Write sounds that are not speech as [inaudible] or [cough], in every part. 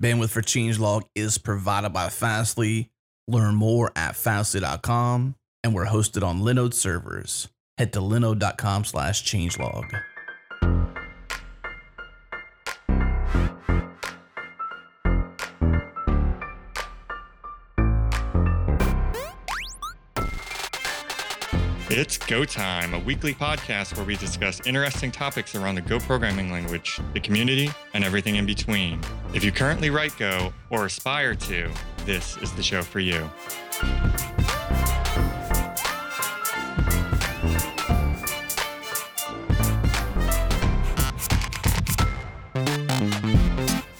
Bandwidth for Changelog is provided by Fastly. Learn more at fastly.com, and we're hosted on Linode servers. Head to linode.com slash changelog. It's Go Time, a weekly podcast where we discuss interesting topics around the Go programming language, the community, and everything in between. If you currently write Go or aspire to, this is the show for you.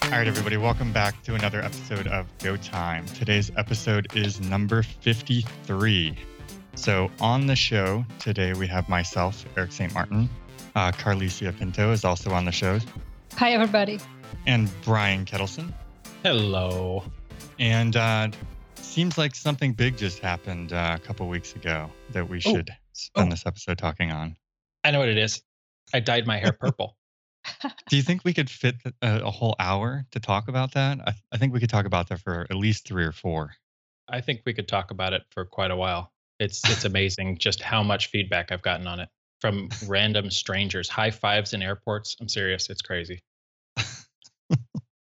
All right, everybody, welcome back to another episode of Go Time. Today's episode is number 53. So, on the show today, we have myself, Erik St. Martin. Uh, Carlisia Pinto is also on the show, Hi, everybody. and Brian Ketelsen. Hello. And uh, seems like something big just happened uh, a couple weeks ago that we Oh. should spend Oh. this episode talking on. I know what it is. I dyed my hair purple. [laughs] Do you think we could fit a, a whole hour to talk about that? I, I think we could talk about that for at least three or four. I think we could talk about it for quite a while. It's it's amazing just how much feedback I've gotten on it from random strangers. High fives in airports. I'm serious. It's crazy.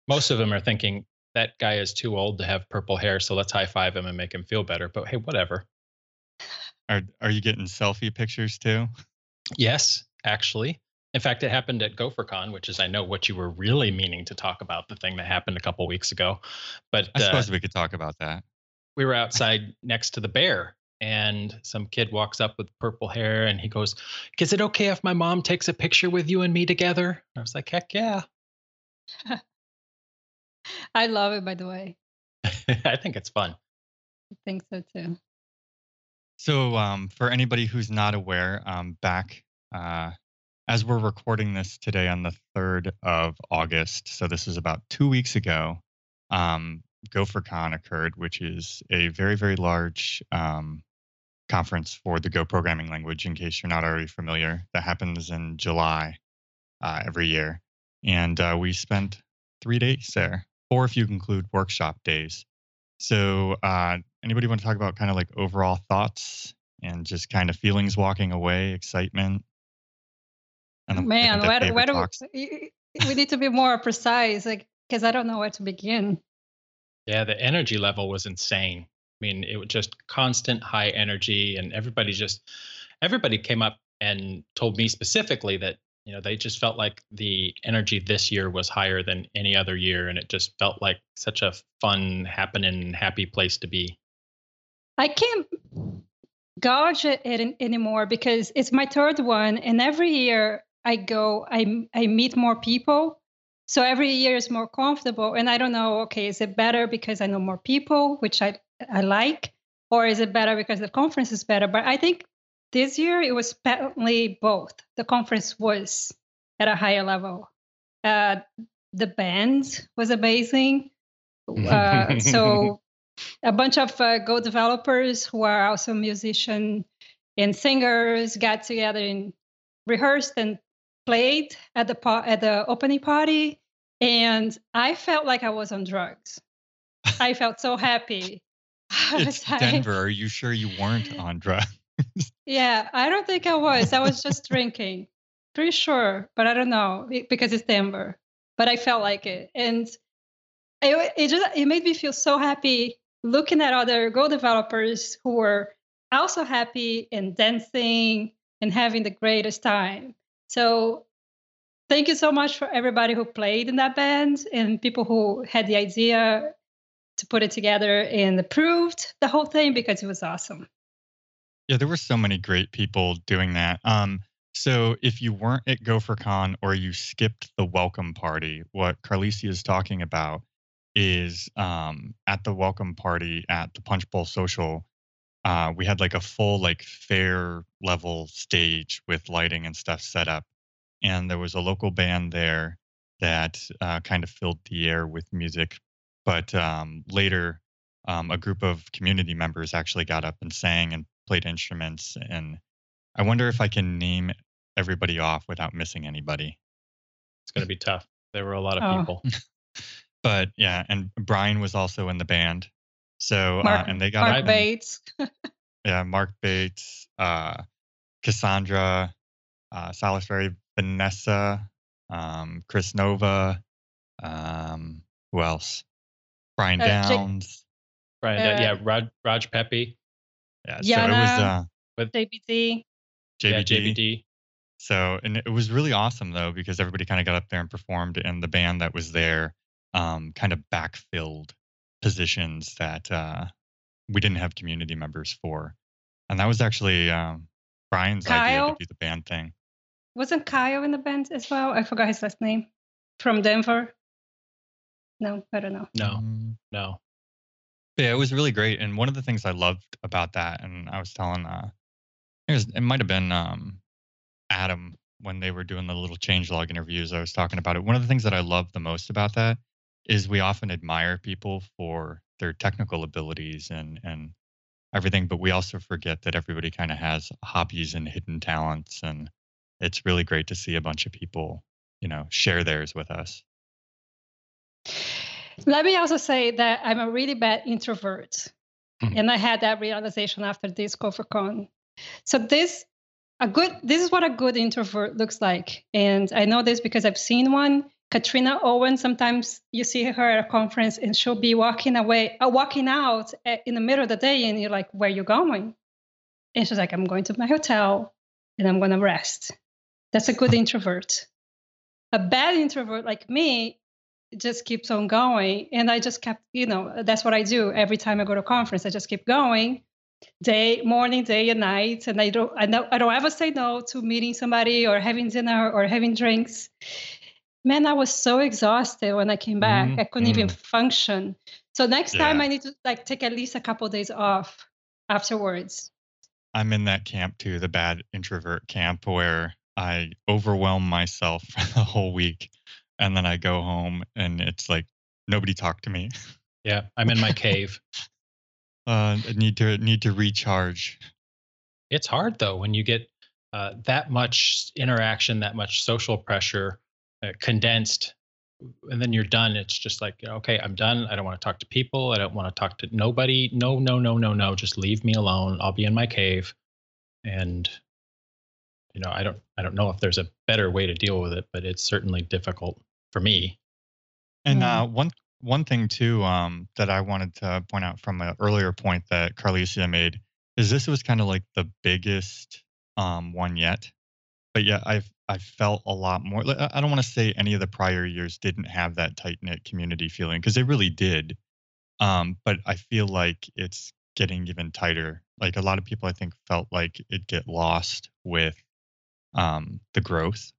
Most of them are thinking that guy is too old to have purple hair, so let's high five him and make him feel better. But hey, whatever. Are are you getting selfie pictures too? Yes, actually. In fact, it happened at GopherCon, which is I know what you were really meaning to talk about, the thing that happened a couple weeks ago. But I uh, suppose we could talk about that. we were outside next to the bear and some kid walks up with purple hair and he goes is it okay if my mom takes a picture with you and me together i was like heck yeah [laughs] I love it, by the way. [laughs] i think it's fun I think so too. So, um, for anybody who's not aware, um, back uh, as we're recording this today on the 3rd of August, so this is about two weeks ago, um, GopherCon occurred, which is a very, very large um, conference for the Go programming language, in case you're not already familiar. That happens in July uh, every year. And uh, we spent three days there, or if you include workshop days. So, uh, anybody want to talk about kind of like overall thoughts and just kind of feelings walking away, excitement? And then we Man, can where, where do we, we need to be more precise, like because I don't know where to begin. yeah the energy level was insane i mean it was just constant high energy and everybody just everybody came up and told me specifically that you know they just felt like the energy this year was higher than any other year and it just felt like such a fun happening happy place to be I can't gauge it an- anymore because it's my third one, and every year I go, I I meet more people. So every year is more comfortable, and I don't know. Okay, is it better because I know more people, which I I like, or is it better because the conference is better? But I think this year it was apparently both. The conference was at a higher level. Uh, the band was amazing. Uh, so [laughs] a bunch of uh, Go developers who are also musicians and singers got together and rehearsed and played at the pa- at the opening party, and I felt like I was on drugs. I felt so happy. [laughs] It's like- Denver. Are you sure you weren't on drugs? [laughs] Yeah, I don't think I was. I was just drinking. Pretty sure, but I don't know because it's Denver. But I felt like it, and it, it just it made me feel so happy looking at other Go developers who were also happy and dancing and having the greatest time. So thank you so much for everybody who played in that band and people who had the idea to put it together and approved the whole thing because it was awesome. Yeah, there were so many great people doing that. Um, so if you weren't at GopherCon or you skipped the welcome party, what Carlisia is talking about is um, at the welcome party at the Punch Bowl Social, uh, we had like a full like fair level stage with lighting and stuff set up, and there was a local band there that uh, kind of filled the air with music. But um, later, um, a group of community members actually got up and sang and played instruments. And I wonder if I can name everybody off without missing anybody. It's going to be tough. There were a lot of Oh. people. [laughs] But yeah, and Brian was also in the band. So uh, and they got Mark up- Bates. [laughs] yeah, Mark Bates, uh, Cassandra, uh, Salisbury, Vanessa, um, Kris Nova, um, who else? Brian Uh, Jake- Downs. Right. Uh, yeah. Raj Raj Pepe. yeah, so it was Jaana. uh, JBT. Yeah, JBD. JBD. So, and it was really awesome though, because everybody kind of got up there and performed, and the band that was there um, kind of backfilled positions that uh, we didn't have community members for. And that was actually um, Brian's idea to do the band thing. Wasn't Kyle in the band as well? I forgot his last name. From Denver. No, I don't know. No, Mm, no. Yeah, it was really great. And one of the things I loved about that, and I was telling, uh, it, was, it might have been um, Adam when they were doing the little changelog interviews. I was talking about it. One of the things that I love the most about that is we often admire people for their technical abilities and and everything, but we also forget that everybody kind of has hobbies and hidden talents, and it's really great to see a bunch of people, you know, share theirs with us. Let me also say that I'm a really bad introvert. Mhm. And I had that realization after this GopherCon. So this a good this is what a good introvert looks like. And I know this because I've seen one. Katrina Owen, sometimes you see her at a conference and she'll be walking away, uh, walking out at, in the middle of the day, and you're like, Where you going? And she's like, I'm going to my hotel and I'm gonna rest. That's a good introvert. A bad introvert like me just keeps on going. And I just kept, you know, that's what I do every time I go to a conference. I just keep going, day, morning, day, and night. And I don't, I don't, I don't ever say no to meeting somebody or having dinner or having drinks. Man, I was so exhausted when I came back. Mhm, I couldn't even function. So next time I need to like take at least a couple days off afterwards. I'm in that camp too, the bad introvert camp, where I overwhelm myself [laughs] for the whole week, and then I go home and it's like nobody talk to me. [laughs] Yeah, I'm in my cave. Uh, I need to need to recharge. It's hard though when you get uh, that much interaction, that much social pressure uh, condensed, and then you're done. It's just like, okay, I'm done. I don't want to talk to people. I don't want to talk to nobody. No, no, no, no, no. Just leave me alone. I'll be in my cave. And you know, I don't, I don't know if there's a better way to deal with it, but it's certainly difficult for me. And uh, one one thing too um, that I wanted to point out from an earlier point that Carlisia made is this was kind of like the biggest um, one yet, but yeah, I've I felt a lot more. I I don't want to say any of the prior years didn't have that tight knit community feeling because they really did, um, but I feel like it's getting even tighter. Like a lot of people, I think, felt like it get lost with um, the growth.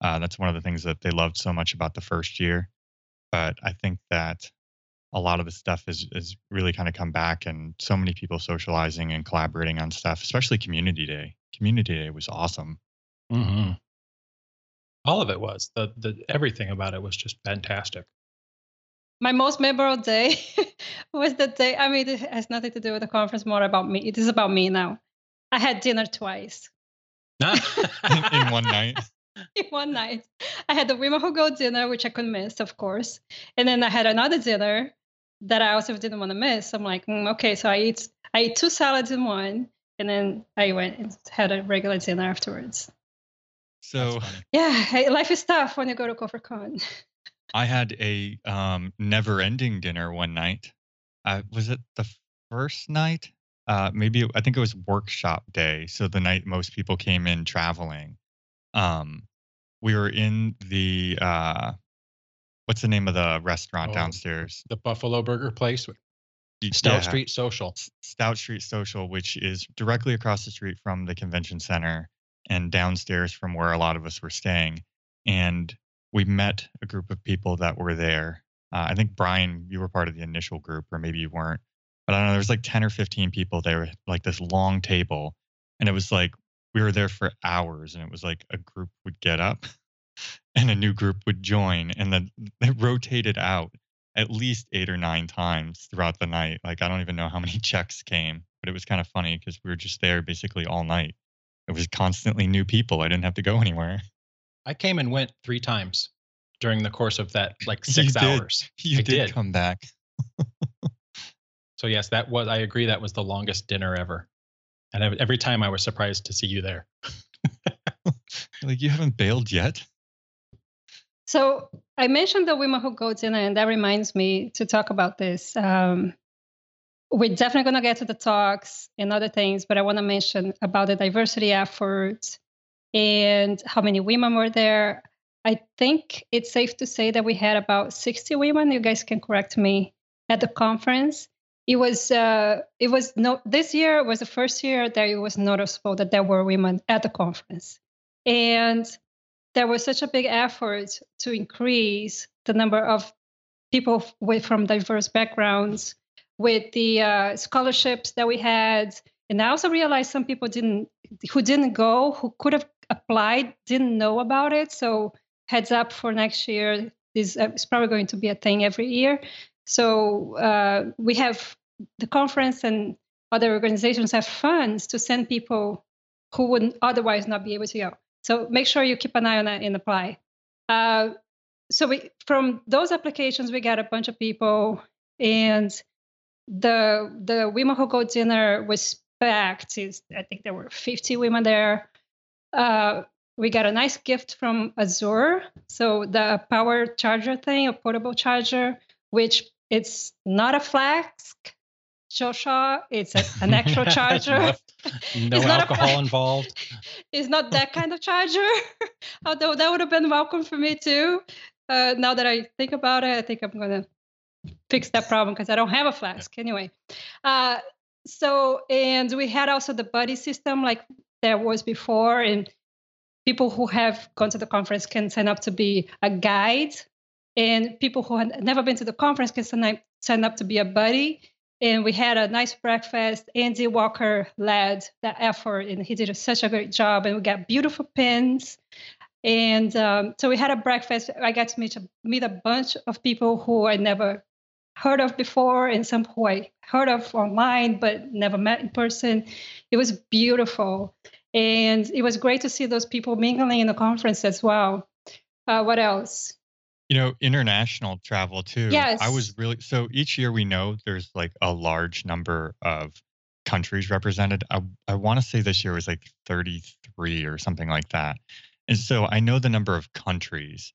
Uh, that's one of the things that they loved so much about the first year but I think that a lot of the stuff is is really kind of come back and so many people socializing and collaborating on stuff, especially community day. Community day was awesome. Mm-hmm. All of it was the the everything about it was just fantastic. My most memorable day [laughs] was the day. I mean, it has nothing to do with the conference, more about me. It is about me now. I had dinner twice [laughs] in one night. [laughs] in one night. I had the Women Who Go dinner, which I couldn't miss, of course. And then I had another dinner that I also didn't want to miss. I'm like, mm, okay, so I eat I eat two salads in one, and then I went and had a regular dinner afterwards. So. [laughs] Yeah, life is tough when you go to GopherCon. I had a um, never-ending dinner one night. Uh, was it the first night? Uh, maybe I think it was workshop day. So the night most people came in traveling. Um, we were in the uh, what's the name of the restaurant Oh, downstairs? the Buffalo Burger place, Stout yeah. Street Social. Stout Street Social, which is directly across the street from the convention center and downstairs from where a lot of us were staying. And we met a group of people that were there. Uh, I think Brian, you were part of the initial group, or maybe you weren't. But I don't know. There was like ten or fifteen people there, like this long table, and it was like we were there for hours, and it was like a group would get up, [laughs] and a new group would join, and then [laughs] they rotated out at least eight or nine times throughout the night. Like I don't even know how many [laughs] checks came, but it was kind of funny because we were just there basically all night. It was constantly new people. I didn't have to go anywhere. I came and went three times. during the course of that like You six did. hours. You I did, did. come back. So yes, that was I agree that was the longest dinner ever. And every time I was surprised to see you there. [laughs] Like you haven't bailed yet. So I mentioned the women who go dinner, and that reminds me to talk about this. Um, we're definitely going to get to the talks and other things, but I want to mention about the diversity efforts and how many women were there. I think it's safe to say that we had about 60 women. You guys can correct me at the conference. It was uh, it was no this year was the first year that it was noticeable that there were women at the conference, and there was such a big effort to increase the number of people with from diverse backgrounds with the uh, scholarships that we had. And i also realized some people didn't who didn't go who could have applied didn't know about it. So heads up for next year this uh, is probably going to be a thing every year. So uh, we have the conference and other organizations have funds to send people who wouldn't otherwise not be able to go so make sure you keep an eye on that and apply. Uh, so we from those applications we got a bunch of people, and the the women who go dinner was packed. I think there were 50 women there. Uh, we got a nice gift from Azure, so the power charger thing, a portable charger, which it's not a flask. Joshua, it's a, an actual [laughs] charger. no It's not a alcohol [laughs] involved. it's not that kind of charger. Although that would have been welcome for me too. Uh, now that I think about it, I think I'm gonna fix that problem because I don't have a flask anyway. Uh, so and we had also the buddy system like there was before, and people who have gone to the conference can sign up to be a guide, and people who had never been to the conference can sign up to be a buddy and we had a nice breakfast. Andy Walker led that effort, and he did such a great job. And we got beautiful pins, and um, so we had a breakfast. I got to meet a, meet a bunch of people who I never heard of before, and some who I heard of online but never met in person. It was beautiful, and it was great to see those people mingling in the conference as well. Uh, what else? You know, international travel too. I was really so each year we know there's like a large number of countries represented. I I want to say this year was like 33 or something like that. And so I know the number of countries,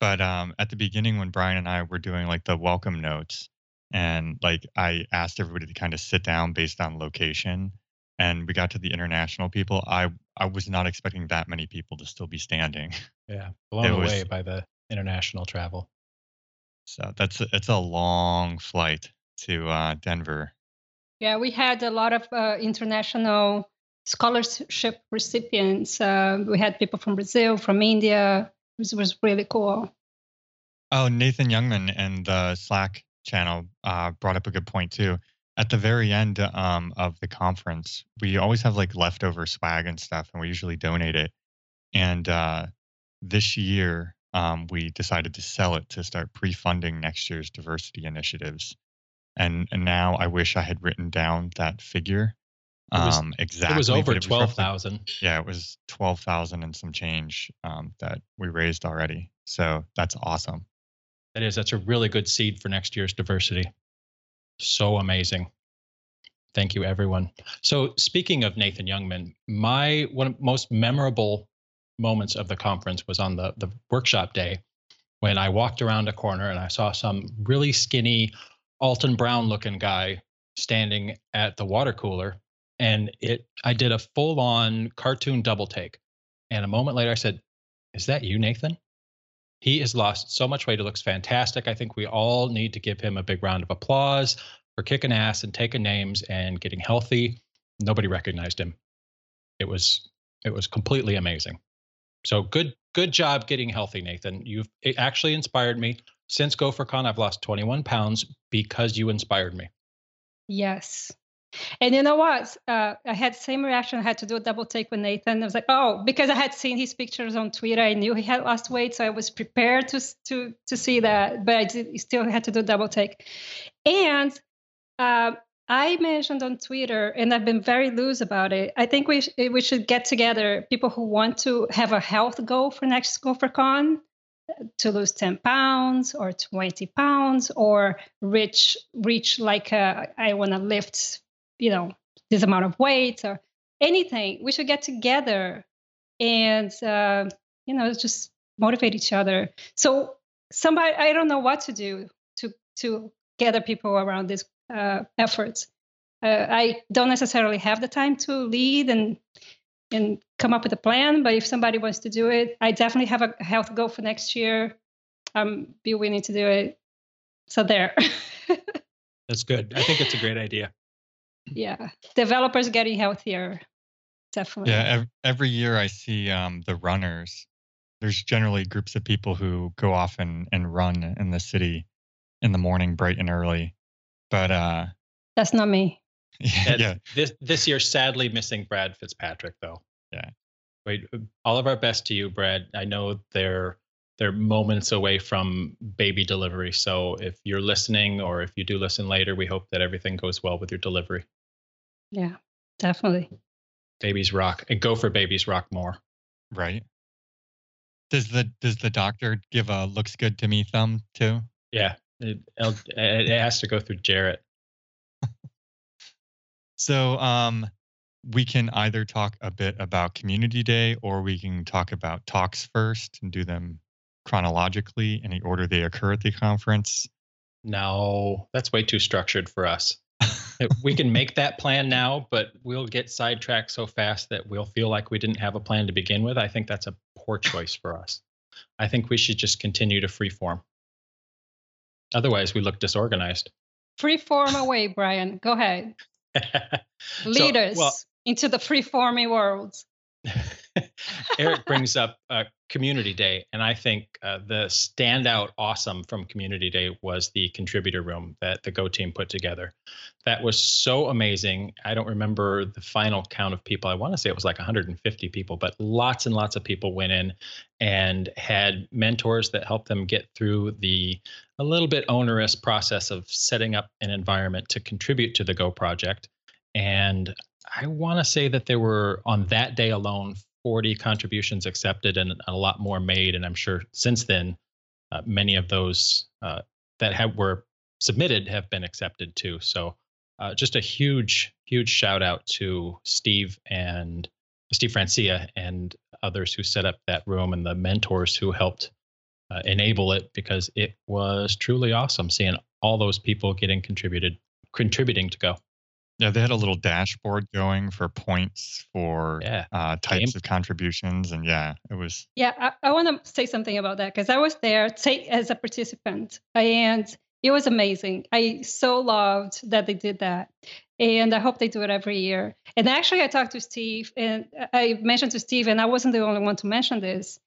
but um at the beginning when Brian and I were doing like the welcome notes and like I asked everybody to kind of sit down based on location and we got to the international people, I I was not expecting that many people to still be standing. Yeah, [laughs] blown It was- away by the international travel. So that's it's a long flight to uh, Denver. Yeah, we had a lot of uh, international scholarship recipients. Uh, we had people from Brazil, from India. It was, was really cool. Oh, Nathan Youngman and the Slack channel uh, brought up a good point too. At the very end um, of the conference, we always have like leftover swag and stuff, and we usually donate it. And uh, this year, um, we decided to sell it to start pre-funding next year's diversity initiatives. And and now I wish I had written down that figure It was- um, exactly. it was over twelve thousand. yeah, it was twelve thousand and some change um, that we raised already. So that's awesome. That is, that's a really good seed for next year's diversity. So amazing. Thank you, everyone. So, speaking of Nathan Youngman, my one of most memorable moments of the conference was on the, the workshop day when I walked around a corner and I saw some really skinny Alton Brown looking guy standing at the water cooler. And it I did a full on cartoon double take. And a moment later I said, Is that you, Nathan? He has lost so much weight. It looks fantastic. I think we all need to give him a big round of applause for kicking ass and taking names and getting healthy. Nobody recognized him. It was it was completely amazing. So good good job getting healthy, Nathan. You've actually inspired me. Since GopherCon, I've lost 21 pounds because you inspired me. Yes. And you know what? Uh, I had the same reaction. I had to do a double take with Nathan. I was like, oh, because I had seen his pictures on Twitter. I knew he had lost weight, so I was prepared to to to see that. But I did, still had to do a double take. And uh, I mentioned on Twitter, and I've been very loose about it. I think we sh- we should get together people who want to have a health goal for next GopherCon to lose 10 pounds or 20 pounds or reach reach like a, I want to lift you know this amount of weight or anything we should get together and uh, you know just motivate each other so somebody i don't know what to do to to gather people around these uh, efforts uh, i don't necessarily have the time to lead and and come up with a plan. But if somebody wants to do it, I definitely have a health goal for next year. I'm be willing to do it. So there. [laughs] That's good. I think it's a great idea. Yeah, developers getting healthier, definitely. Yeah, every, every year I see um, the runners. There's generally groups of people who go off and, and run in the city in the morning, bright and early. But uh, that's not me. [laughs] Yeah, yeah. This this year, sadly missing Brad Fitzpatrick though. Yeah. Wait, uh, all of our best to you, Brad. I know they're they're moments away from baby delivery. So if you're listening, or if you do listen later, we hope that everything goes well with your delivery. Yeah, definitely. Babies rock, and go for babies rock more. Right. Does the does the doctor give a looks good to me thumb too? Yeah, it, it has to go through Gerrit. [laughs] So um, we can either talk a bit about Community Day or we can talk about talks first and do them chronologically in the order they occur at the conference. No, that's way too structured for us. [laughs] we can make that plan now, but we'll get sidetracked so fast that we'll feel like we didn't have a plan to begin with. I think that's a poor choice for us. I think we should just continue to freeform. Otherwise, we look disorganized. Freeform away, Brian. Go ahead. Leaders [laughs] so, well, into the free-forming world. [laughs] [laughs] Erik brings up uh, Community Day, and I think uh, the standout awesome from Community Day was the contributor room that the Go team put together. That was so amazing. I don't remember the final count of people. I want to say it was like 150 people, but lots and lots of people went in and had mentors that helped them get through the a little bit onerous process of setting up an environment to contribute to the Go project. And I want to say that there were on that day alone 40 contributions accepted and a lot more made. And I'm sure since then, uh, many of those uh, that have were submitted have been accepted too. So uh, just a huge, huge shout out to Steve and Steve Francia and others who set up that room and the mentors who helped uh, enable it because it was truly awesome seeing all those people getting contributed contributing to go. Yeah, they had a little dashboard going for points for yeah. uh, types Game. of contributions, and yeah, it was. Yeah, I, I want to say something about that because I was there say, as a participant, and it was amazing. I so loved that they did that, and I hope they do it every year. And actually, I talked to Steve, and I mentioned to Steve, and I wasn't the only one to mention this,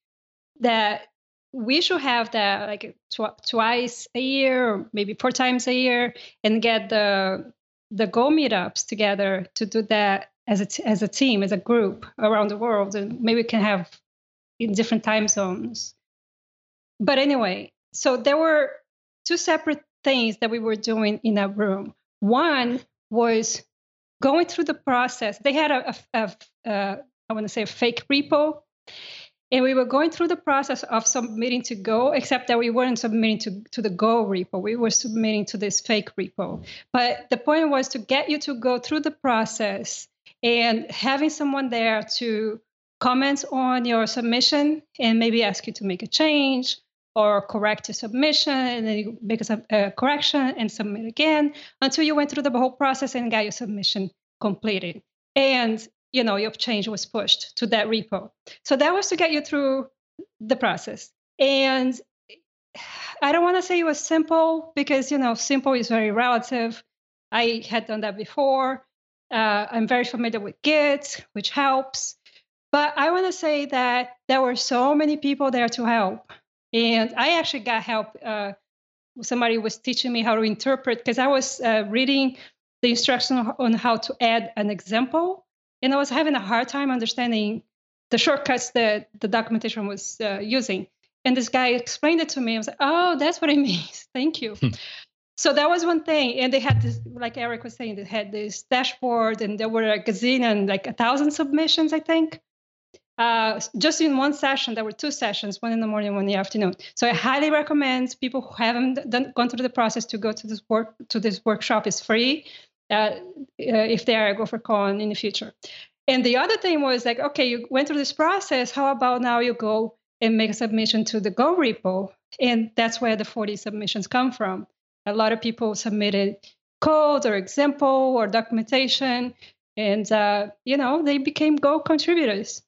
that we should have that like tw- twice a year or maybe four times a year and get the the go meetups together to do that as a, as a team as a group around the world and maybe we can have in different time zones. But anyway so there were two separate things that we were doing in that room. One was going through the process. They had a, a, a, a I want to say a fake repo and we were going through the process of submitting to Go, except that we weren't submitting to, to the Go repo. We were submitting to this fake repo. But the point was to get you to go through the process and having someone there to comment on your submission and maybe ask you to make a change or correct your submission and then you make a, a correction and submit again until you went through the whole process and got your submission completed. And you know your change was pushed to that repo. So that was to get you through the process. And i don't want to say it was simple because you know simple is very relative. I had done that before. Uh, i'm very familiar with git which helps. But i want to say that there were so many people there to help. And i actually got help uh, somebody was teaching me how to interpret because i was uh, reading the instruction on how to add an example and I was having a hard time understanding the shortcuts that the documentation was uh, using. And this guy explained it to me. I was like, oh, that's what it [laughs] means. Thank you. Hmm. So that was one thing. And they had this, like Erik was saying, they had this dashboard and there were a gazillion, like a thousand submissions, I think. uh, just in one session. There were two sessions, one in the morning, one in the afternoon. So I highly recommend people who haven't done, gone through the process to go to this work to this workshop. It's free if they are a GopherCon in the future. And the other thing was like, okay, you went through this process. How about now you go and make a submission to the Go repo? And that's where the 40 submissions come from. A lot of people submitted code or example or documentation, and uh, you know they became Go contributors.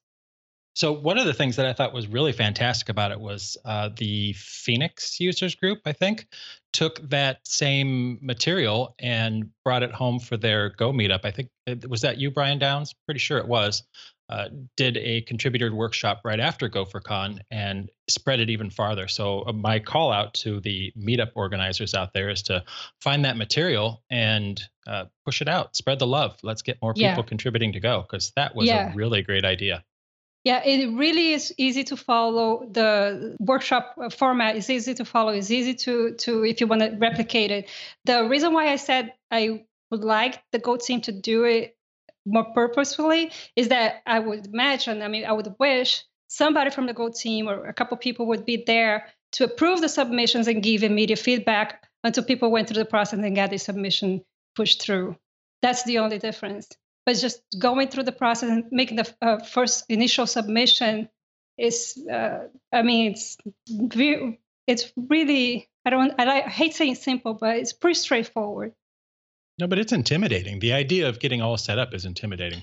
So one of the things that I thought was really fantastic about it was uh, the Phoenix users group. I think took that same material and brought it home for their Go meetup. I think was that you, Brian Downs. Pretty sure it was. Uh, did a contributor workshop right after GopherCon and spread it even farther. So uh, my call out to the meetup organizers out there is to find that material and uh, push it out, spread the love. Let's get more people yeah. contributing to Go because that was yeah. a really great idea. Yeah, it really is easy to follow. The workshop format is easy to follow. It's easy to to if you want to replicate it. The reason why I said I would like the Go team to do it more purposefully is that I would imagine, I mean, I would wish somebody from the Go team or a couple people would be there to approve the submissions and give immediate feedback until people went through the process and got the submission pushed through. That's the only difference but just going through the process and making the uh, first initial submission is uh, i mean it's it's really i don't I, I hate saying simple but it's pretty straightforward. No but it's intimidating. The idea of getting all set up is intimidating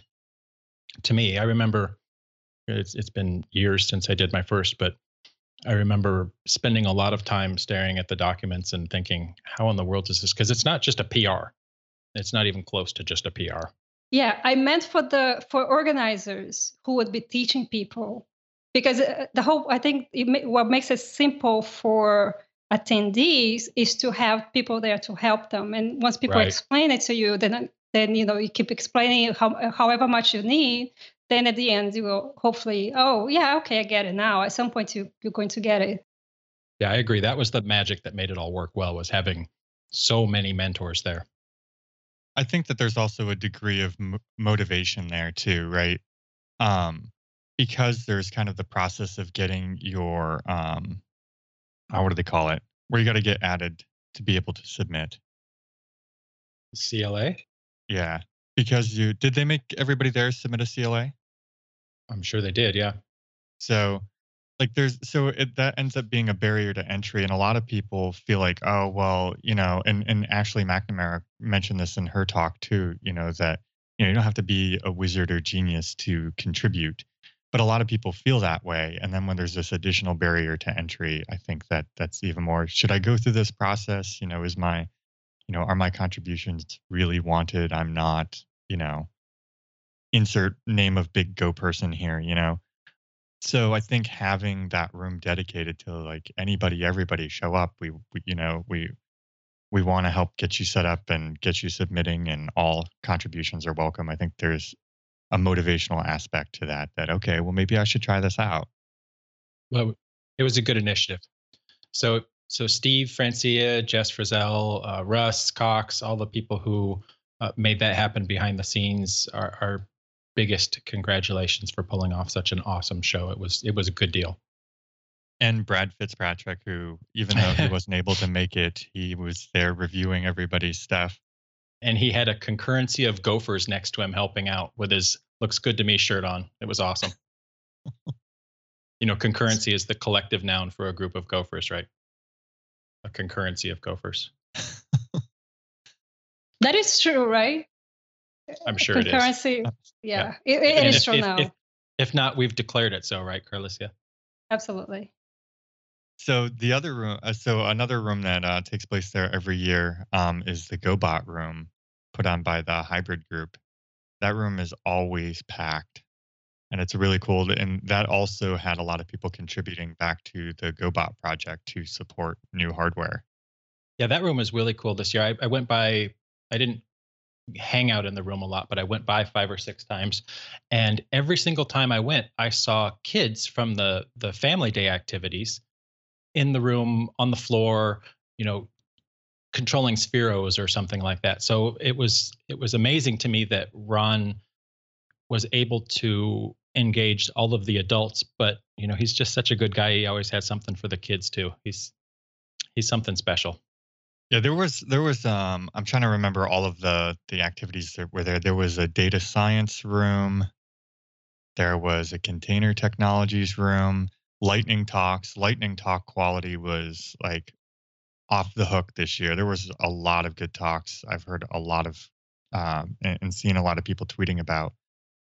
to me. I remember it's it's been years since i did my first but i remember spending a lot of time staring at the documents and thinking how in the world is this? Because it's not just a pr it's not even close to just a pr yeah, I meant for the for organizers who would be teaching people, because uh, the whole I think it, what makes it simple for attendees is to have people there to help them. And once people right. explain it to you, then then you know you keep explaining how, however much you need. Then at the end, you will hopefully, oh yeah, okay, I get it now. At some point, you you're going to get it. Yeah, I agree. That was the magic that made it all work well. Was having so many mentors there. I think that there's also a degree of m- motivation there too, right? Um, because there's kind of the process of getting your um, how what do they call it? Where you got to get added to be able to submit. CLA. Yeah, because you did they make everybody there submit a CLA? I'm sure they did. Yeah. So like there's so it, that ends up being a barrier to entry and a lot of people feel like oh well you know and and ashley mcnamara mentioned this in her talk too you know that you know you don't have to be a wizard or genius to contribute but a lot of people feel that way and then when there's this additional barrier to entry i think that that's even more should i go through this process? You know is my you know are my contributions really wanted? I'm not you know insert name of big go person here you know so I think having that room dedicated to like anybody, everybody show up. We, we you know, we we want to help get you set up and get you submitting, and all contributions are welcome. I think there's a motivational aspect to that. That okay, well maybe I should try this out. Well, it was a good initiative. So so Steve, Francia, Jess Frazelle, uh, Russ Cox, all the people who uh, made that happen behind the scenes are, are biggest congratulations for pulling off such an awesome show. It was it was a good deal. And Brad Fitzpatrick, who even though he [laughs] wasn't able to make it, he was there reviewing everybody's stuff. And he had a concurrency of gophers next to him helping out with his looks good to me shirt on. It was awesome. [laughs] you know, concurrency is the collective noun for a group of gophers, right? A concurrency of gophers. [laughs] that is true, right? I'm [laughs] sure concurrency. it is. Yeah, yeah. it, it is if, true if, now. If, if not, we've declared it so, right, Carlisia? Absolutely. So the other room, uh, so another room that uh, takes place there every year um, is the GoBot room, put on by the hybrid group. That room is always packed, and it's really cool. And that also had a lot of people contributing back to the GoBot project to support new hardware. Yeah, that room was really cool this year. I, I went by. I didn't hang out in the room a lot, but I went by five or six times, and every single time I went, I saw kids from the the family day activities in the room on the floor, you know, controlling spheros or something like that. So it was it was amazing to me that Ron was able to engage all of the adults, but you know, he's just such a good guy. He always has something for the kids too. He's he's something special. Yeah, there was there was um I'm trying to remember all of the the activities that were there. There was a data science room. There was a container technologies room, lightning talks. Lightning talk quality was like off the hook this year. There was a lot of good talks. I've heard a lot of um, and, and seen a lot of people tweeting about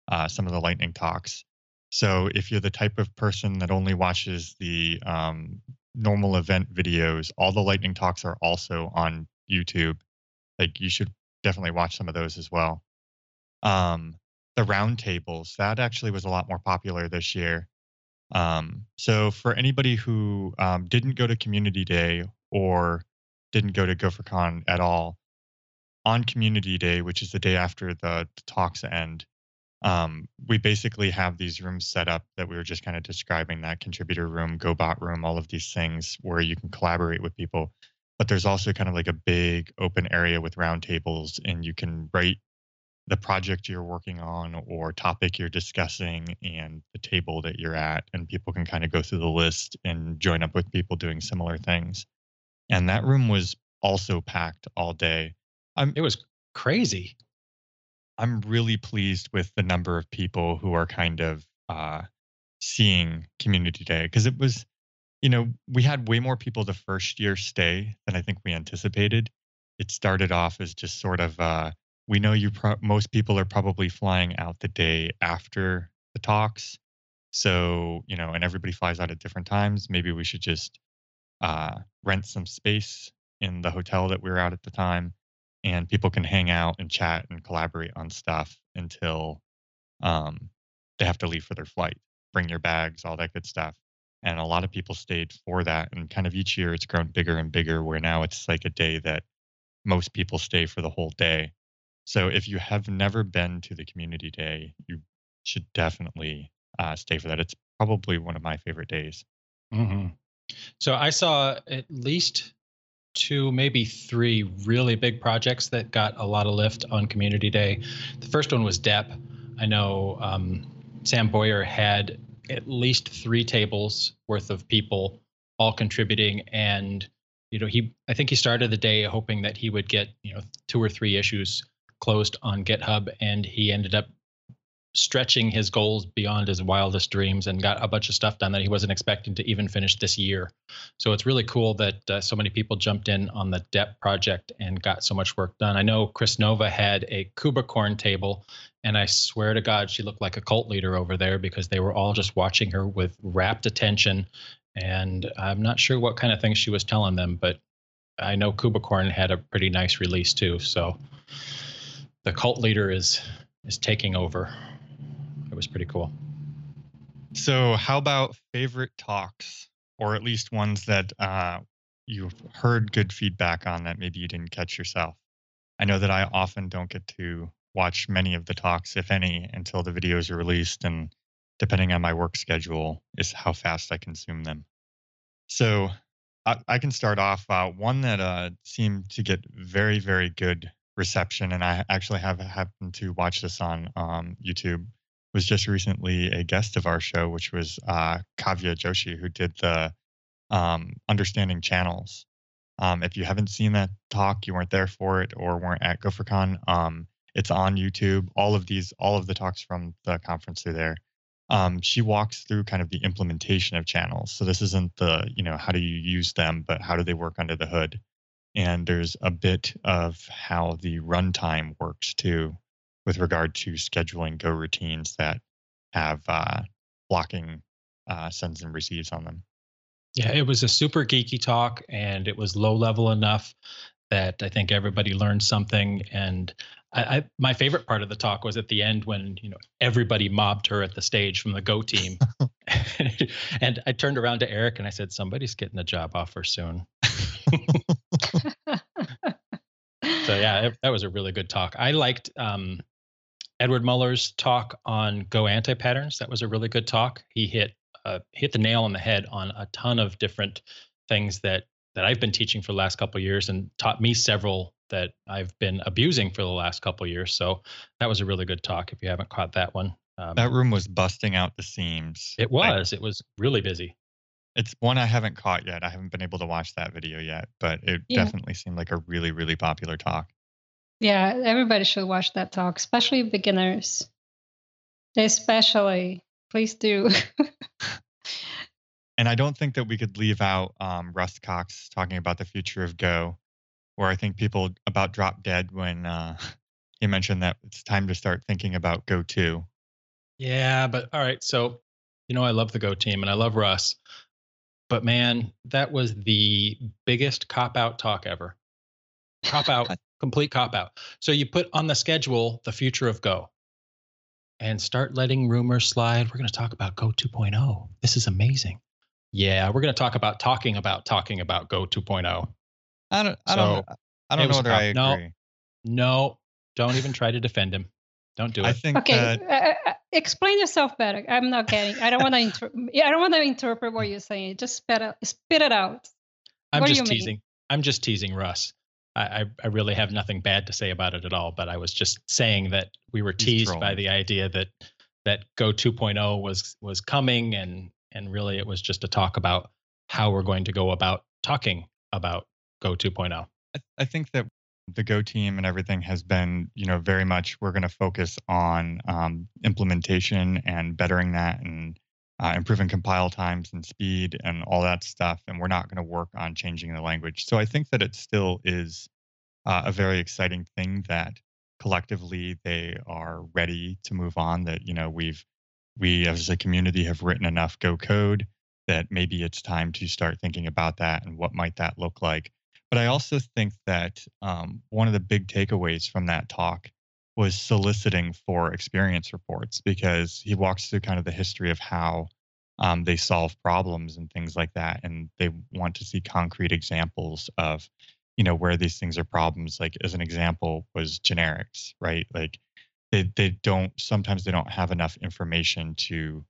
uh, some of the lightning talks. So if you're the type of person that only watches the um, normal event videos, all the lightning talks are also on YouTube. Like you should definitely watch some of those as well. Um, the roundtables that actually was a lot more popular this year. Um, so for anybody who um, didn't go to Community Day or didn't go to GopherCon at all, on Community Day, which is the day after the, the talks end, um, we basically have these rooms set up that we were just kind of describing that contributor room, GoBot room, all of these things where you can collaborate with people. But there's also kind of like a big open area with roundtables, and you can write the project you're working on or topic you're discussing and the table that you're at, and people can kind of go through the list and join up with people doing similar things. And that room was also packed all day. Um, it was crazy. I'm really pleased with the number of people who are kind of uh, seeing Community Day because it was, you know, we had way more people the first year stay than I think we anticipated. It started off as just sort of, uh, we know you, pro- most people are probably flying out the day after the talks. So, you know, and everybody flies out at different times. Maybe we should just uh, rent some space in the hotel that we were out at the time and people can hang out and chat and collaborate on stuff until um, they have to leave for their flight. Bring your bags, all that good stuff. And a lot of people stayed for that. And kind of each year it's grown bigger and bigger, where now it's like a day that most people stay for the whole day. So if you have never been to the community day, you should definitely uh, stay for that. It's probably one of my favorite days. Mm-hmm. So I saw at least two, maybe three really big projects that got a lot of lift on Community Day. The first one was DEP. I know um, Sam Boyer had at least three tables worth of people all contributing and you know he i think he started the day hoping that he would get you know two or three issues closed on github and he ended up stretching his goals beyond his wildest dreams and got a bunch of stuff done that he wasn't expecting to even finish this year. So it's really cool that uh, so many people jumped in on the DEP project and got so much work done. I know Kris Nova had a Kubicorn table, and I swear to God, she looked like a cult leader over there because they were all just watching her with rapt attention. And I'm not sure what kind of things she was telling them, but I know Kubicorn had a pretty nice release too. So the cult leader is is taking over was pretty cool. So, how about favorite talks, or at least ones that uh, you've heard good feedback on that maybe you didn't catch yourself? I know that I often don't get to watch many of the talks, if any, until the videos are released, and depending on my work schedule, is how fast I consume them. So, I, I can start off. Uh, one that uh, seemed to get very, very good reception, and I actually have happened to watch this on um, YouTube was just recently a guest of our show, which was uh, Kavya Joshi, who did the um, Understanding Channels. Um, if you haven't seen that talk, you weren't there for it or weren't at GopherCon, um, it's on YouTube. All of these, all of the talks from the conference are there. Um, she walks through kind of the implementation of channels. So this isn't the, you know, how do you use them, but how do they work under the hood? And there's a bit of how the runtime works too with regard to scheduling Go routines that have uh, blocking uh, sends and receives on them. Yeah, it was a super geeky talk, and it was low level enough that I think everybody learned something. And I, I, my favorite part of the talk was at the end when you know everybody mobbed her at the stage from the Go team, [laughs] [laughs] and I turned around to Erik and I said, "Somebody's getting a job offer soon." [laughs] so yeah, it, that was a really good talk. I liked um, Edward Muller's talk on Go anti patterns. That was a really good talk. He hit uh, hit the nail on the head on a ton of different things that that I've been teaching for the last couple years and taught me several that I've been abusing for the last couple years. So that was a really good talk. If you haven't caught that one, Um, That room was busting out the seams. it Like, was. It was really busy. it's one I haven't caught yet. I haven't been able to watch that video yet, but it Yeah. definitely seemed like a really, really popular talk. Yeah, everybody should watch that talk, especially beginners. Especially, please do. And I don't think that we could leave out um, Russ Cox talking about the future of Go, where I think people about drop dead when uh, he mentioned that it's time to start thinking about Go 2. Yeah, but all right. So, you know, I love the Go team and I love Russ, but man, that was the biggest cop out talk ever. Cop out, [laughs] complete cop out. So you put on the schedule the future of Go and start letting rumors slide. We're going to talk about Go 2.0. This is amazing. Yeah, we're going to talk about talking about talking about Go 2.0. I don't, I So, don't, I don't know was whether cop- I no. agree. No, don't even try to defend him. Don't do it. I think okay, that uh, uh, explain yourself better. I'm not getting. I don't want to. Inter- I don't want to interpret what you're saying. Just spit it, spit it out. I'm What just you mean? teasing. I'm just teasing Russ. I, I, really have nothing bad to say about it at all. But I was just saying that we were teased by the idea that that Go 2.0 was was coming, and and really it was just a talk about how we're going to go about talking about Go oh. 2.0. I, I think that the Go team and everything has been, you know, very much we're going to focus on um, implementation and bettering that and uh, improving compile times and speed and all that stuff. And we're not going to work on changing the language. So I think that it still is uh, a very exciting thing that collectively they are ready to move on. That you know we've we as a community have written enough Go code that maybe it's time to start thinking about that and what might that look like. But I also think that um, one of the big takeaways from that talk was soliciting for experience reports because he walks through kind of the history of how um, they solve problems and things like that, and they want to see concrete examples of, you know, where these things are problems. Like as an example was generics, right? Like they they don't sometimes they don't have enough information to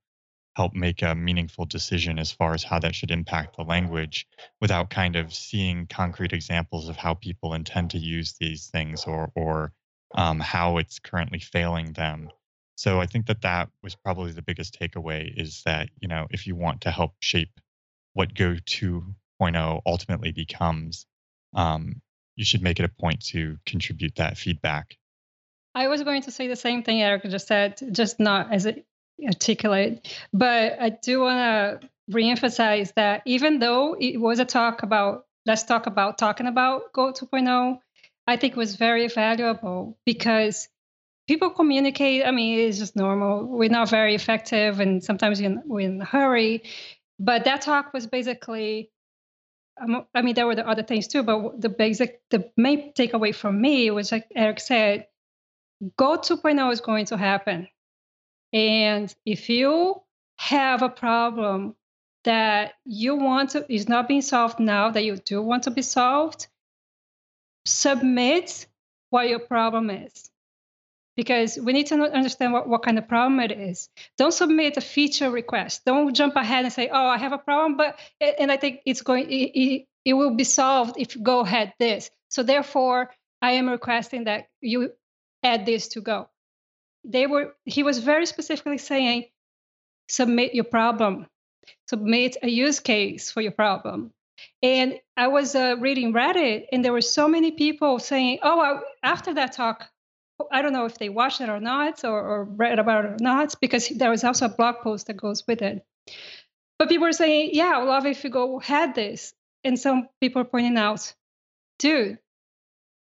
help make a meaningful decision as far as how that should impact the language without kind of seeing concrete examples of how people intend to use these things or or um, how it's currently failing them. So I think that that was probably the biggest takeaway is that you know if you want to help shape what Go 2.0 ultimately becomes, um, you should make it a point to contribute that feedback. I was going to say the same thing Erik just said, just not as articulate. But I do want to reemphasize that even though it was a talk about, let's talk about talking about Go 2.0, I think was very valuable because people communicate. I mean, it's just normal. We're not very effective, and sometimes we're in, a hurry. But that talk was basically um, I mean, there were the other things too, but the basic, the main takeaway from me was like Erik said, Go 2.0 is going to happen. And if you have a problem that you want to is not being solved now, that you do want to be solved, submit what your problem is. Because we need to understand what, what kind of problem it is. Don't submit a feature request. Don't jump ahead and say, "Oh, I have a problem," but eh, and I think it's going it, it, it will be solved if you go ahead this. So therefore, I am requesting that you add this to Go. They were he was very specifically saying, submit your problem, submit a use case for your problem. And I was uh, reading Reddit, and there were so many people saying, "Oh, I, after that talk, I don't know if they watched it or not, or, or read about it or not, because there was also a blog post that goes with it." But people were saying, "Yeah, I love if you go had this," and some people are pointing out, "Dude,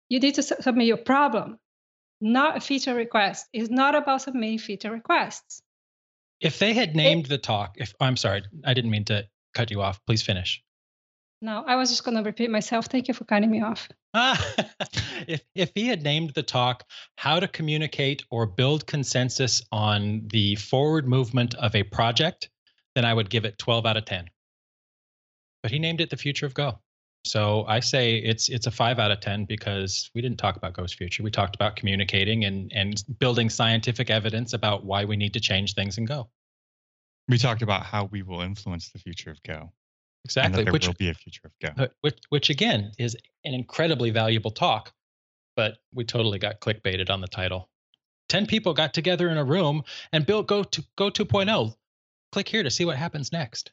you need to submit your problem, not a feature request. It's not about submitting feature requests." If they had named the talk, if I'm sorry, I didn't mean to cut you off. Please finish. No, I was just going to repeat myself. Thank you for cutting me off. [laughs] If if he had named the talk "How to Communicate or Build Consensus on the Forward Movement of a Project," then I would give it 12 out of 10. But he named it "The Future of Go," so I say it's it's a five out of 10 because we didn't talk about Go's future. We talked about communicating and and building scientific evidence about why we need to change things in Go. We talked about how we will influence the future of Go. Exactly, there which will be a future of Go. Which which again is an incredibly valuable talk but we totally got clickbaited on the title 10 people got together in a room and built Go to Go 2.0. Click here to see what happens next.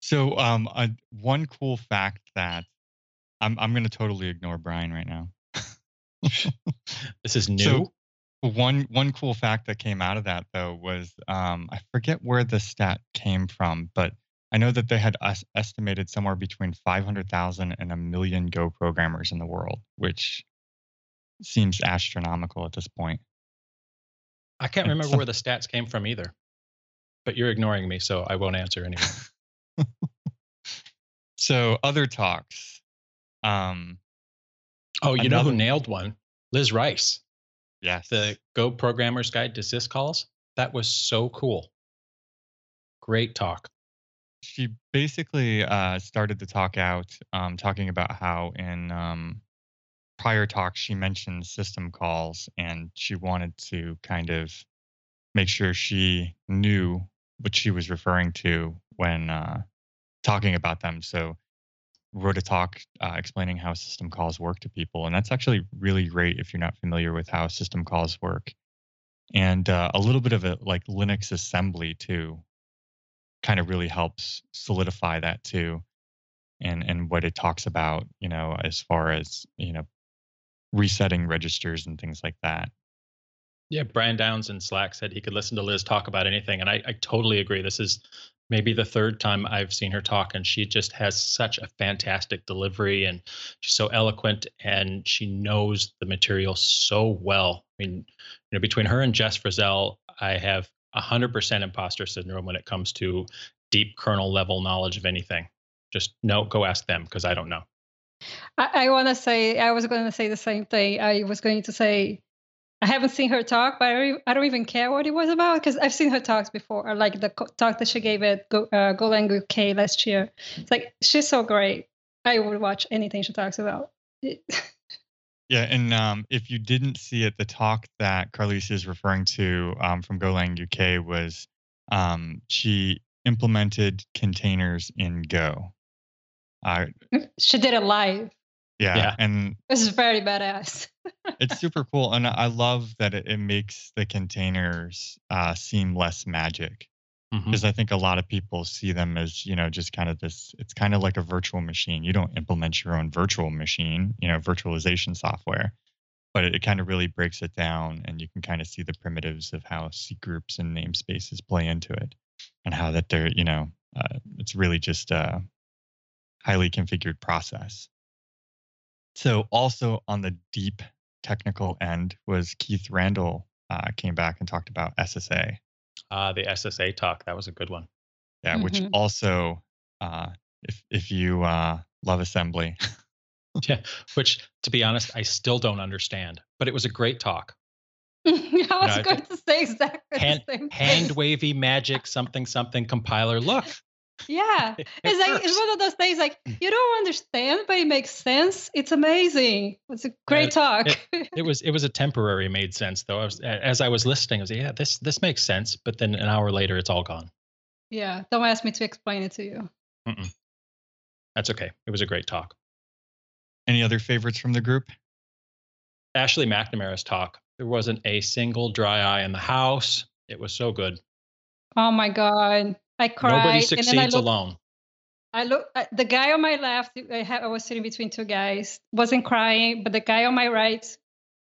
So, um, uh, one cool fact that I'm I'm going to totally ignore Brian right now. [laughs] This is new. So, one one cool fact that came out of that though was um, I forget where the stat came from, but I know that they had es- estimated somewhere between 500,000 and a million Go programmers in the world, which seems astronomical at this point. I can't remember where the stats came from either. But you're ignoring me, so I won't answer anymore. [laughs] So other talks. Um, Oh, you know who nailed one? Liz Rice, yes. the Go Programmer's Guide to Syscalls. That was so cool. Great talk. She basically uh, started the talk out um, talking about how in um, prior talks she mentioned system calls and she wanted to kind of make sure she knew what she was referring to when uh, talking about them. So wrote a talk uh, explaining how system calls work to people and that's actually really great if you're not familiar with how system calls work. And uh, a little bit of a like linux assembly too kind of really helps solidify that too and and what it talks about you know as far as you know resetting registers and things like that Yeah, Brian Downs in Slack said he could listen to Liz talk about anything. And I, I totally agree. This is maybe the third time I've seen her talk, and she just has such a fantastic delivery and she's so eloquent and she knows the material so well. I mean, you know, between her and Jess Frazelle, I have 100% imposter syndrome when it comes to deep kernel level knowledge of anything. Just no, go ask them because I don't know. I, I want to say, I was going to say the same thing. I was going to say, I haven't seen her talk, but I don't, I don't even care what it was about because I've seen her talks before, like the co- talk that she gave at Go, uh, Golang UK last year. It's like, she's so great. I would watch anything she talks about. [laughs] yeah and um, if you didn't see it the talk that Carlisia is referring to um, from golang uk was um, she implemented containers in go uh, she did it live. yeah, Yeah. and This is very badass. [laughs] it's super cool and i love that it, it makes the containers uh, seem less magic Mhm. because I think a lot of people see them as you know just kind of this. It's kind of like a virtual machine. You don't implement your own virtual machine, you know, virtualization software, but it, it kind of really breaks it down, and you can kind of see the primitives of how cgroups and namespaces play into it, and how that they're you know uh, it's really just a highly configured process. So also on the deep technical end was Keith Randall uh, came back and talked about SSA. Uh, the SSA talk, that was a good one. Yeah, which Mhm. also, uh, if if you uh, love assembly, [laughs] Yeah, which to be honest, I still don't understand, but it was a great talk. [laughs] I was I going to say exactly Hand- the same Hand thing. wavy magic something something compiler. Look, Yeah. [laughs] It's like it's one of those things like you don't understand, but it makes sense. It's amazing. It's a great talk. [laughs] it was it was a temporary made sense though. I was as I was listening, I was like, yeah, this this makes sense, but then an hour later, it's all gone. yeah. Don't ask me to explain it to you. That's okay. It was a great talk. any other favorites from the group? Ashley McNamara's talk. There wasn't a single dry eye in the house. It was so good. Oh my god. I cried. Nobody and then I succeeds looked, alone. I look the guy on my left. I, ha- I was sitting between two guys. Wasn't crying, but the guy on my right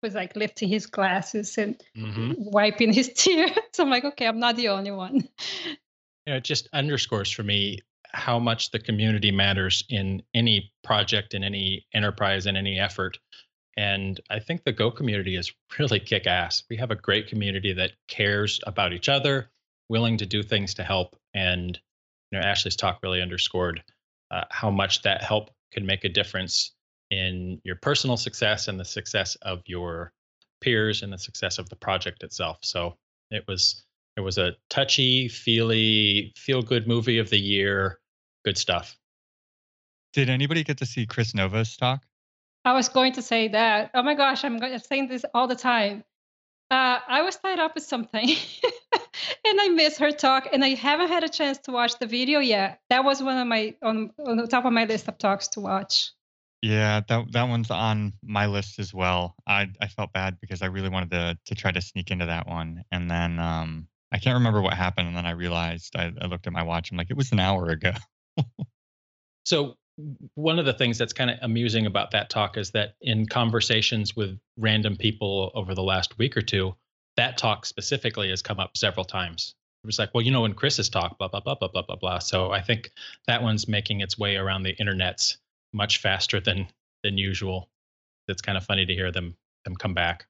was like lifting his glasses and hmm wiping his [laughs] tears. So I'm like, okay, I'm not the only one. you know, it just underscores for me how much the community matters in any project, in any enterprise, in any effort. And I think the Go community is [laughs] really kick ass. We have a great community that cares about each other, willing to do things to help. And you know, Ashley's talk really underscored uh, how much that help can make a difference in your personal success and the success of your peers and the success of the project itself. So it was it was a touchy, feely, feel good movie of the year. Good stuff. Did anybody get to see Kris Nova's talk? I was going to say that. Oh my gosh, I'm, go- I'm saying this all the time. Uh, I was tied up with something [laughs] and I missed her talk, and I haven't had a chance to watch the video yet. That was one of my on, on the top of my list of talks to watch. Yeah, that that one's on my list as well. I I felt bad because I really wanted to to try to sneak into that one, and then um I can't remember what happened, and then I realized I, I looked at my watch. I'm like, it was an hour ago. [laughs] So one of the things that's kind of amusing about that talk is that in conversations with random people over the last week or two, that talk specifically has come up several times. It was like, well, you know, in Kris's talk, blah blah blah blah blah blah blah. So I think that one's making its way around the internets much faster than than usual. It's kind of funny to hear them them come back.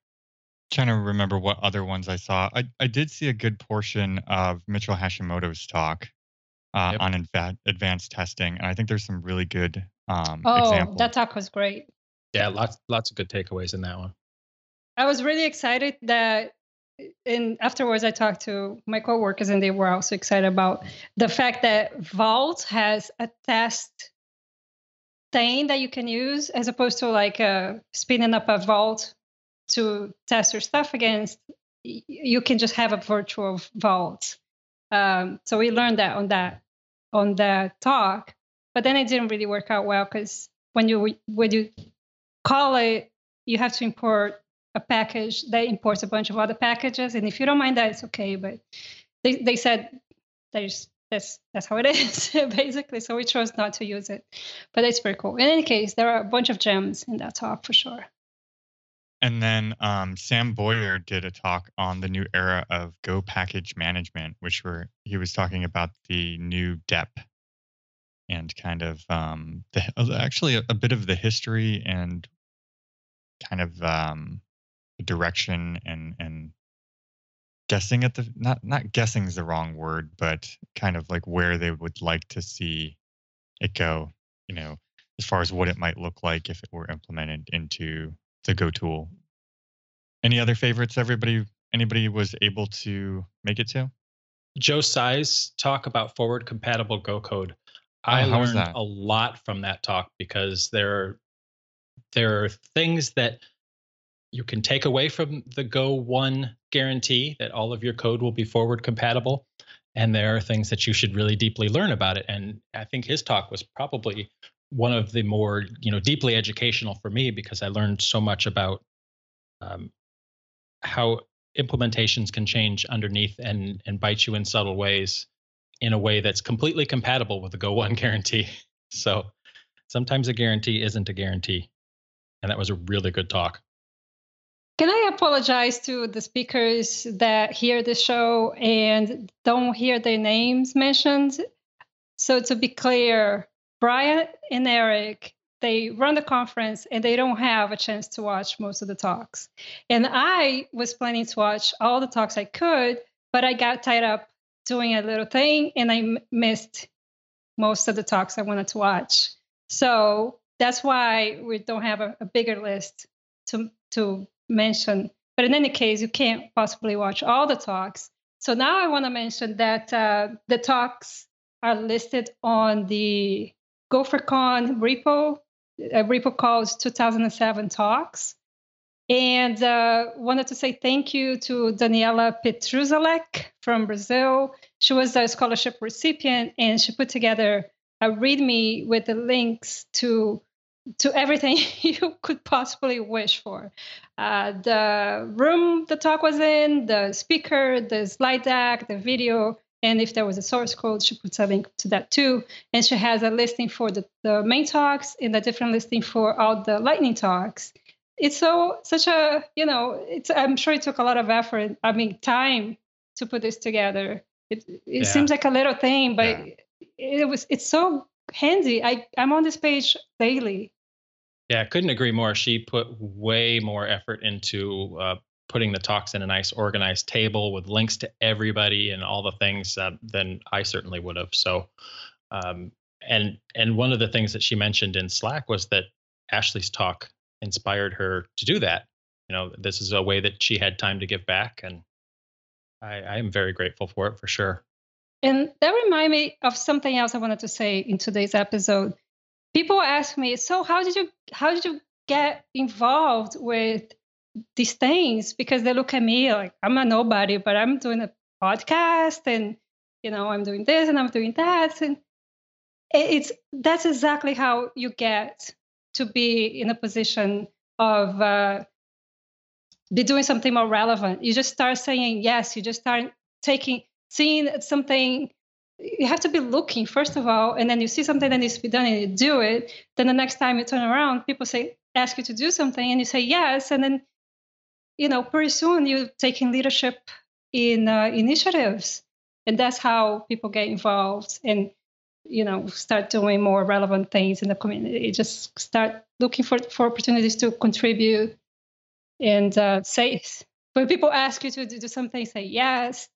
trying to remember what other ones I saw. I, I did see a good portion of Mitchell Hashimoto's talk uh, Yep. on inva- advanced testing, and I think there's some really good um, Oh, examples. that talk was great. Yeah, lots lots of good takeaways in that one. I was really excited that and afterwards I talked to my coworkers and they were also excited about the fact that Vault has a test thing that you can use as opposed to like uh, spinning up a vault to test your stuff against. You can just have a virtual vault. Um, so we learned that on that on that talk, but then it didn't really work out well because when you when you call it, you have to import a package that imports a bunch of other packages. And if you don't mind that, it's okay. But they, they said there's that's that's how it [laughs] is basically. So we chose not to use it. But it's pretty cool. In any case, there are a bunch of gems in that talk for sure. And then um, Sam Boyer did a talk on the new era of Go package management, which were he was talking about the new DEP and kind of um, the, actually a, a bit of the history and kind of um, direction and and guessing at the not not guessing is the wrong word, but kind of like where they would like to see it go. You know, as far as what it might look like if it were implemented into the Go tool. Any other favorites? Everybody, anybody was able to make it to? Joe Tsai talk about forward compatible Go code. I Oh, learned a lot from that talk because there are there are things that you can take away from the Go one guarantee that all of your code will be forward compatible. And there are things that you should really deeply learn about it. And I think his talk was probably one of the more, you know, deeply educational for me because I learned so much about um, how implementations can change underneath and and bite you in subtle ways in a way that's completely compatible with the Go One [laughs] guarantee. So sometimes a guarantee isn't a guarantee. And that was a really good talk. Can I apologize to the speakers that hear the show and don't hear their names mentioned? So to be clear, Brian and Erik, they run the conference and they don't have a chance to watch most of the talks. And I was planning to watch all the talks I could, but I got tied up doing a little thing and I m- missed most of the talks I wanted to watch. So that's why we don't have a, a bigger list to to mention. But in any case, you can't possibly watch all the talks. So now I want to mention that uh, the talks are listed on the GopherCon repo. A repo calls 2007 Talks. And uh, wanted to say thank you to Daniela Petruzalek from Brazil. She was a scholarship recipient, and she put together a README with the links to to everything [laughs] you could possibly wish for. Uh, the room the talk was in, the speaker, the slide deck, the video, and if there was a source code, she puts a link to that too. And she has a listing for the, the main talks and a different listing for all the lightning talks. It's so such a you know, it's I'm sure it took a lot of effort. I mean, time to put this together. It it Yeah. seems like a little thing, but Yeah. it was it's so handy. I I'm on this page daily. Yeah, I couldn't agree more. She put way more effort into uh, putting the talks in a nice organized table with links to everybody and all the things uh, than I certainly would have. So, um, and and one of the things that she mentioned in Slack was that Ashley's talk inspired her to do that. You know, this is a way that she had time to give back, and I, I am very grateful for it for sure. And that reminded me of something else I wanted to say in today's episode. People ask me, so how did you how did you get involved with these things? Because they look at me like I'm a nobody, but I'm doing a podcast and you know I'm doing this and I'm doing that. And it's that's exactly how you get to be in a position of uh, be doing something more relevant. You just start saying yes. You just start taking, seeing something. You have to be looking first of all, and then you see something that needs to be done, and you do it. Then the next time you turn around, people say, ask you to do something, and you say yes, and then, you know, pretty soon you're taking leadership in uh, initiatives, and that's how people get involved and you know start doing more relevant things in the community. Just start looking for for opportunities to contribute and uh, say when people ask you to do something, say yes.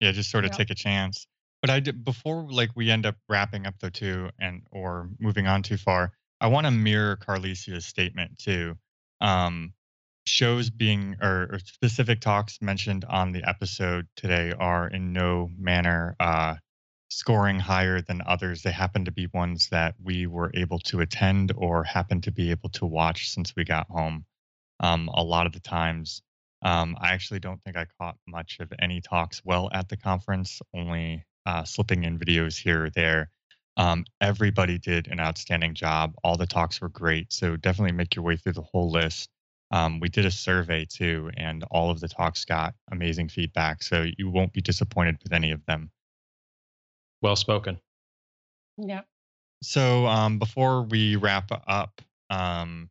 Yeah, just sort of take a chance. But I did before like we end up wrapping up though too and or moving on too far. I want to mirror Carlisia's statement too. Um, shows being or, specific talks mentioned on the episode today are in no manner uh, scoring higher than others. They happen to be ones that we were able to attend or happen to be able to watch since we got home. Um, a lot of the times, um, I actually don't think I caught much of any talks well at the conference, only uh, slipping in videos here or there. Um, everybody did an outstanding job. All the talks were great. So definitely make your way through the whole list. Um, we did a survey too, and all of the talks got amazing feedback. So you won't be disappointed with any of them. Well spoken. Yeah. So um, before we wrap up, um,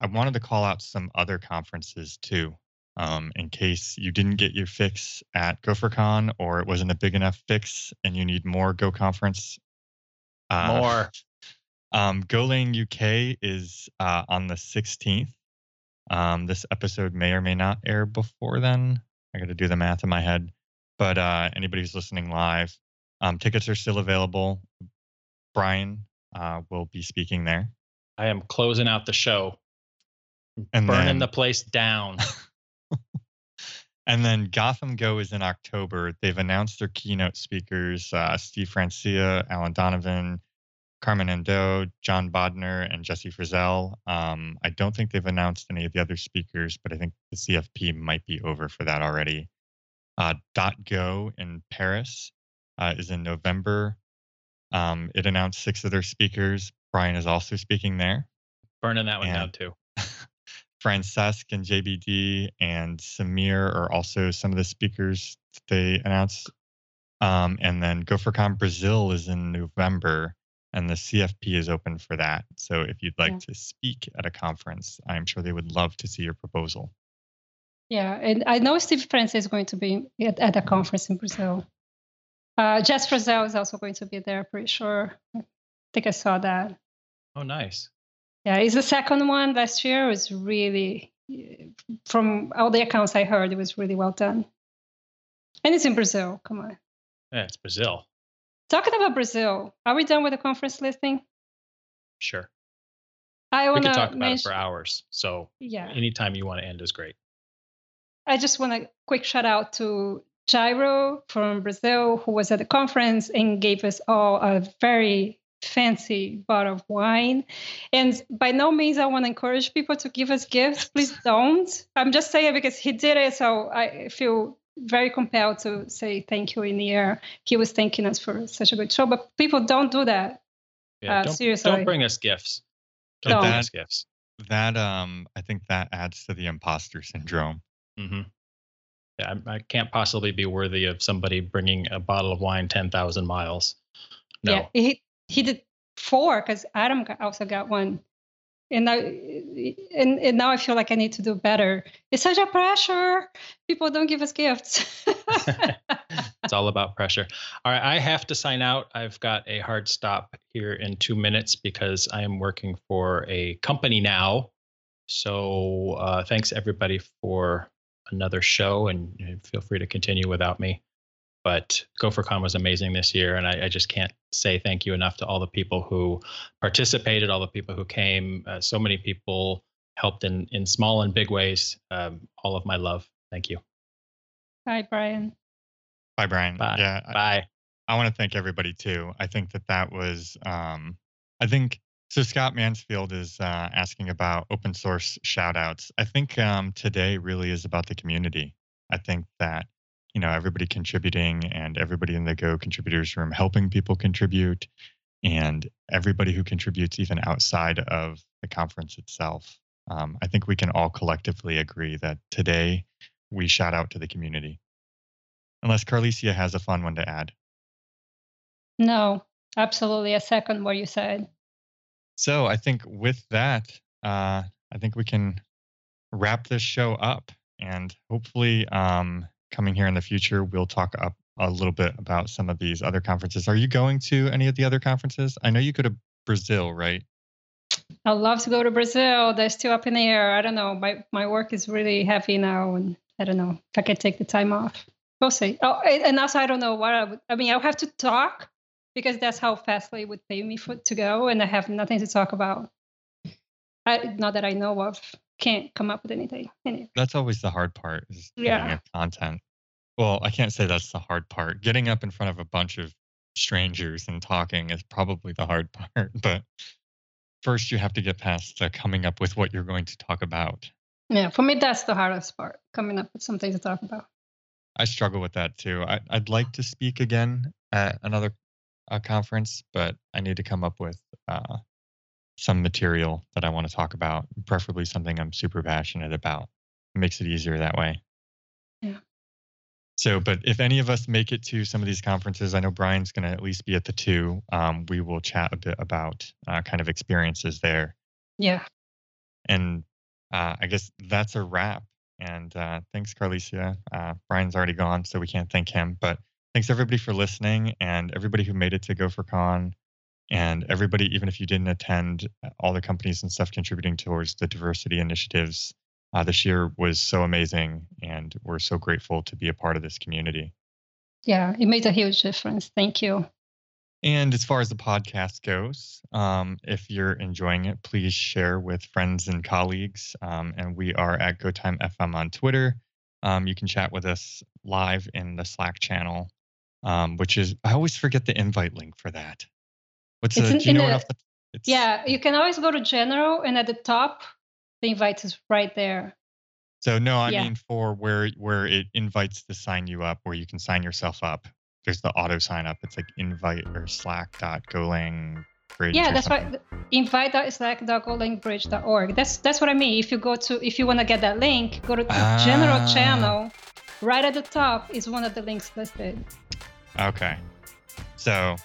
I wanted to call out some other conferences too, um, in case you didn't get your fix at GopherCon or it wasn't a big enough fix and you need more Go conference. Uh, More. [laughs] Um, GoLang UK is uh, on the 16th. Um, this episode may or may not air before then. I got to do the math in my head. But uh, anybody who's listening live, um, tickets are still available. Brian uh, will be speaking there. I am closing out the show, And burning then, the place down. [laughs] and then Gotham Go is in October. They've announced their keynote speakers uh, Steve Francia, Alan Donovan, Carmen Andoh, Jon Bodner, and Jesse Frazelle. Um, I don't think they've announced any of the other speakers, but I think the CFP might be over for that already. Uh, Dot Go in Paris uh, is in November. Um, it announced six of their speakers. Brian is also speaking there. burning that one Yeah. down too. [laughs] Francesc and JBD and Sameer are also some of the speakers that they announced. Um, and then GopherCon Brazil is in November, and the CFP is open for that. So if you'd like Yeah. to speak at a conference, I'm sure they would love to see your proposal. Yeah, and I know Steve Francia is going to be at, at a conference in Brazil. Uh, Jess Frazelle is also going to be there, pretty sure. I think I saw that. Oh, nice. Yeah, it's the second one last year. It was really, from all the accounts I heard, it was really well done. And it's in Brazil. Come on. Yeah, it's Brazil. Talking about Brazil, are we done with the conference listing? Sure. I We want to talk about it for hours. So yeah, anytime you want to end is great. I just want a quick shout out to Jairo from Brazil, who was at the conference and gave us all a very fancy bottle of wine. And by no means I want to encourage people to give us gifts. Please [laughs] don't. I'm just saying because he did it, so I feel very compelled to say thank you in the air. He was thanking us for such a good show, but people don't do that. Yeah, Uh, don't, seriously. don't bring us gifts. Don't Don't. bring us gifts. That um, I think that adds to the imposter syndrome. Mm-hmm. Yeah, I, I can't possibly be worthy of somebody bringing a bottle of wine 10,000 miles. No. Yeah, he he did four because Adam also got one, and now and, and now I feel like I need to do better. It's such a pressure. People don't give us gifts. [laughs] it's all about pressure. All right, I have to sign out. I've got a hard stop here in two minutes because I am working for a company now. So uh, thanks everybody for another show, and feel free to continue without me. But GopherCon was amazing this year, and I, I just can't say thank you enough to all the people who participated, all the people who came. Uh, so many people helped in in small and big ways. Um, all of my love. Thank you. Hi, Brian. Bye, Brian. Bye. Yeah, I- Bye. I want to thank everybody too. I think that that was, um, I think, so Scott Mansfield is uh, asking about open source shout outs. I think um, today really is about the community. I think that, you know, everybody contributing and everybody in the Go contributors room helping people contribute and everybody who contributes, even outside of the conference itself. Um, I think we can all collectively agree that today we shout out to the community. Unless Carlisia has a fun one to add. No, absolutely. A second what you said. So I think with that, uh, I think we can wrap this show up. And hopefully, um, coming here in the future, we'll talk up a little bit about some of these other conferences. Are you going to any of the other conferences? I know you go to Brazil, right? I'd love to go to Brazil. They're still up in the air. I don't know. My my work is really heavy now, and I don't know if I can take the time off. We'll see. Oh, and also I don't know what I would. I mean, I'll have to talk because that's how Fastly would pay me for to go, and I have nothing to talk about. I, not that I know of. Can't come up with anything. Anyway. That's always the hard part. Is yeah. Content. Well, I can't say that's the hard part. Getting up in front of a bunch of strangers and talking is probably the hard [laughs] part, but first you have to get past uh, coming up with what you're going to talk about. Yeah, for me that's the hardest part, coming up with something to talk about. I struggle with that too. I, would like to speak again at another uh, conference, but I need to come up with uh, some material that I want to talk about, preferably something I'm super passionate about. It makes it easier that way. Yeah. So, but if any of us make it to some of these conferences, I know Brian's going to at least be at the two. Um, we will chat a bit about uh, kind of experiences there. Yeah. And uh, I guess that's a wrap. And uh, thanks, Carlisia. Uh, Brian's already gone, so we can't thank him. But thanks everybody for listening and everybody who made it to GopherCon and everybody, even if you didn't attend, all the companies and stuff contributing towards the diversity initiatives uh, this year was so amazing, and we're so grateful to be a part of this community. Yeah, it made a huge difference. Thank you. And as far as the podcast goes, um, if you're enjoying it, please share with friends and colleagues. Um, and we are at GoTime FM on Twitter. Um, you can chat with us live in the Slack channel, um, which is I always forget the invite link for that. What's it's the? In, do you know a? The, yeah, you can always go to general, and at the top the invite is right there. So no, I yeah. mean for where where it invites to sign you up, where you can sign yourself up. There's the auto sign up. It's like invite or slack dot golang bridge. Yeah, that's right. Invite slack dot golang bridge.org. That's that's what I mean. If you go to if you want to get that link, go to the ah. general channel. Right at the top is one of the links listed. Okay. So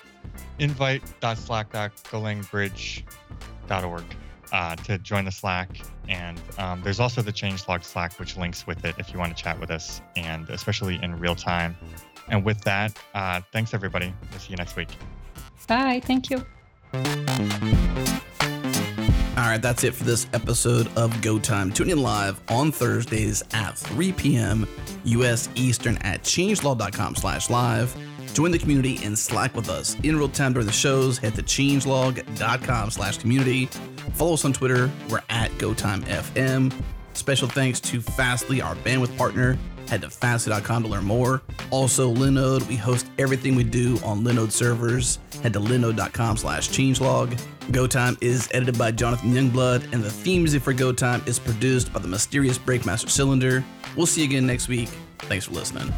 invite.slack.golangbridge.org uh, to join the Slack. And um, there's also the changelog Slack, which links with it if you want to chat with us, and especially in real time. And with that, uh, thanks everybody. We'll see you next week. Bye. Thank you. All right, that's it for this episode of Go Time. Tune in live on Thursdays at 3 p.m. U.S. Eastern at changelog.com slash live. Join the community and Slack with us in real time during the shows. Head to changelog.com slash community. Follow us on Twitter. We're at GoTimeFM. Special thanks to Fastly, our bandwidth partner. Head to fastly.com to learn more. Also, Linode, we host everything we do on Linode servers. Head to linode.com slash changelog. GoTime is edited by Jonathan Youngblood, and the theme music for GoTime is produced by the mysterious Breakmaster Cylinder. We'll see you again next week. Thanks for listening.